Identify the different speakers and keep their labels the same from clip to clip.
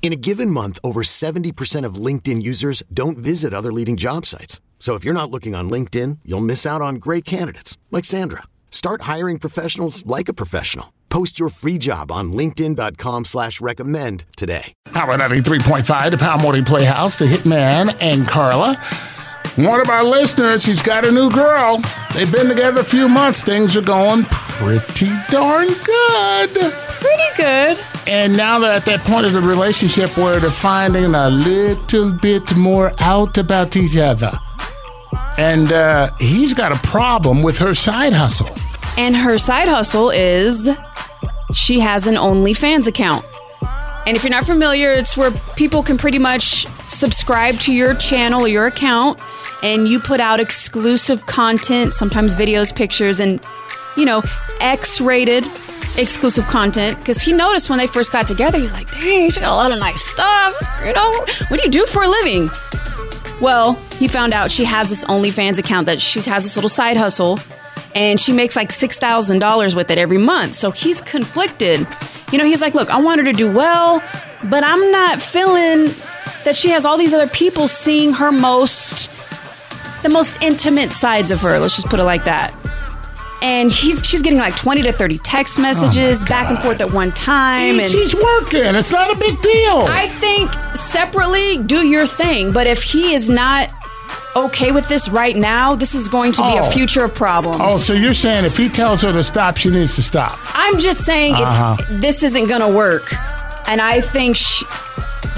Speaker 1: In a given month, over 70% of LinkedIn users don't visit other leading job sites. So if you're not looking on LinkedIn, you'll miss out on great candidates like Sandra. Start hiring professionals like a professional. Post your free job on LinkedIn.com slash recommend today.
Speaker 2: Power 93.5, the Power Morning Playhouse, the Hitman and Carla. One of our listeners, he's got a new girl. They've been together a few months. Things are going pretty darn good.
Speaker 3: Pretty good.
Speaker 2: And now they're at that point of the relationship where they're finding a little bit more out about each other. And uh, he's got a problem with her side hustle.
Speaker 3: And her side hustle is she has an OnlyFans account. And if you're not familiar, it's where people can pretty much subscribe to your channel or your account and you put out exclusive content, sometimes videos, pictures, and, you know, X rated exclusive content. Because he noticed when they first got together, he's like, dang, she got a lot of nice stuff. You know, what do you do for a living? Well, he found out she has this OnlyFans account that she has this little side hustle and she makes like $6,000 with it every month. So he's conflicted. You know, he's like, look, I want her to do well, but I'm not feeling that she has all these other people seeing her most, the most intimate sides of her. Let's just put it like that. And he's she's getting like 20 to 30 text messages back and forth at one time. And
Speaker 2: she's working. It's not a big deal.
Speaker 3: I think separately, do your thing. But if he is not okay with this right now, this is going to be
Speaker 2: Oh.
Speaker 3: a future of problems.
Speaker 2: oh, so you're saying if he tells her to stop, she needs to stop?
Speaker 3: I'm just saying
Speaker 2: Uh-huh.
Speaker 3: if this isn't going to work, and I think sh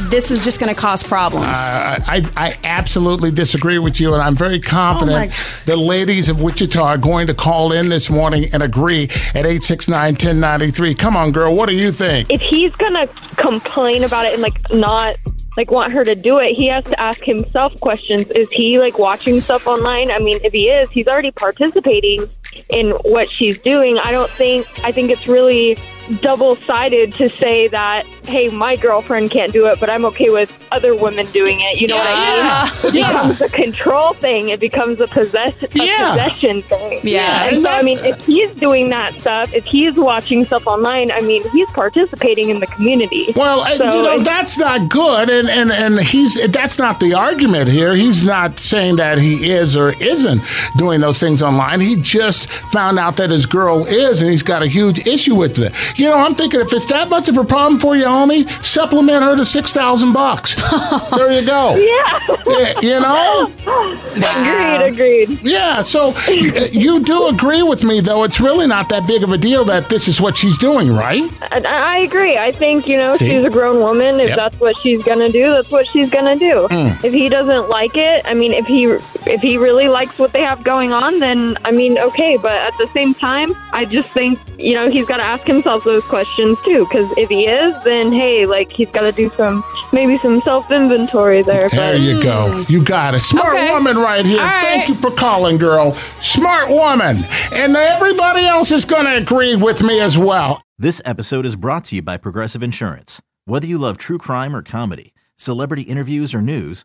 Speaker 3: this is just going to cause problems.
Speaker 2: I, I, I absolutely disagree with you, and I'm very confident oh the ladies of Wichita are going to call in this morning and agree at 869 1093. Come on, girl, what do you think?
Speaker 4: if he's gonna complain about it and like not like want her to do it, he has to ask himself questions. Is he like watching stuff online? I mean, if he is, he's already participating in what she's doing. I don't think I think it's really double sided to say that hey, my girlfriend can't do it, but I'm okay with other women doing it. You know what I mean? It
Speaker 2: Yeah.
Speaker 4: becomes a control thing. It becomes a possess a
Speaker 2: Yeah.
Speaker 4: possession thing.
Speaker 3: Yeah.
Speaker 4: And so I mean, if he's doing that stuff, if he's watching stuff online, I mean, he's participating in the community.
Speaker 2: Well, uh,
Speaker 4: So
Speaker 2: you know that's not good, and, and and he's that's not the argument here. He's not saying that he is or isn't doing those things online. He just found out that his girl is, and he's got a huge issue with it. You know, I'm thinking if it's that much of a problem for you, homie, supplement her to six thousand bucks. there you go.
Speaker 4: Yeah.
Speaker 2: You know.
Speaker 4: agreed. Agreed.
Speaker 2: Yeah, so uh, you do agree with me, though. It's really not that big of a deal that this is what she's doing, right?
Speaker 4: And I agree. I think you know
Speaker 2: See?
Speaker 4: she's a grown woman. If
Speaker 2: Yep.
Speaker 4: that's what she's gonna do, that's what she's gonna do.
Speaker 2: Hmm.
Speaker 4: If he doesn't like it, I mean, if he if he really likes what they have going on, then I mean, okay. But at the same time, I just think you know he's got to ask himself those questions too. Because if he is, then hey, like he's got to do some maybe some self inventory there.
Speaker 2: There
Speaker 4: but
Speaker 2: you go. Mm. You got it. Smart
Speaker 3: Okay.
Speaker 2: woman right here.
Speaker 3: All right.
Speaker 2: Thank you for calling, girl. Smart woman. And everybody else is going to agree with me as well.
Speaker 5: This episode is brought to you by Progressive Insurance. Whether you love true crime or comedy, celebrity interviews or news,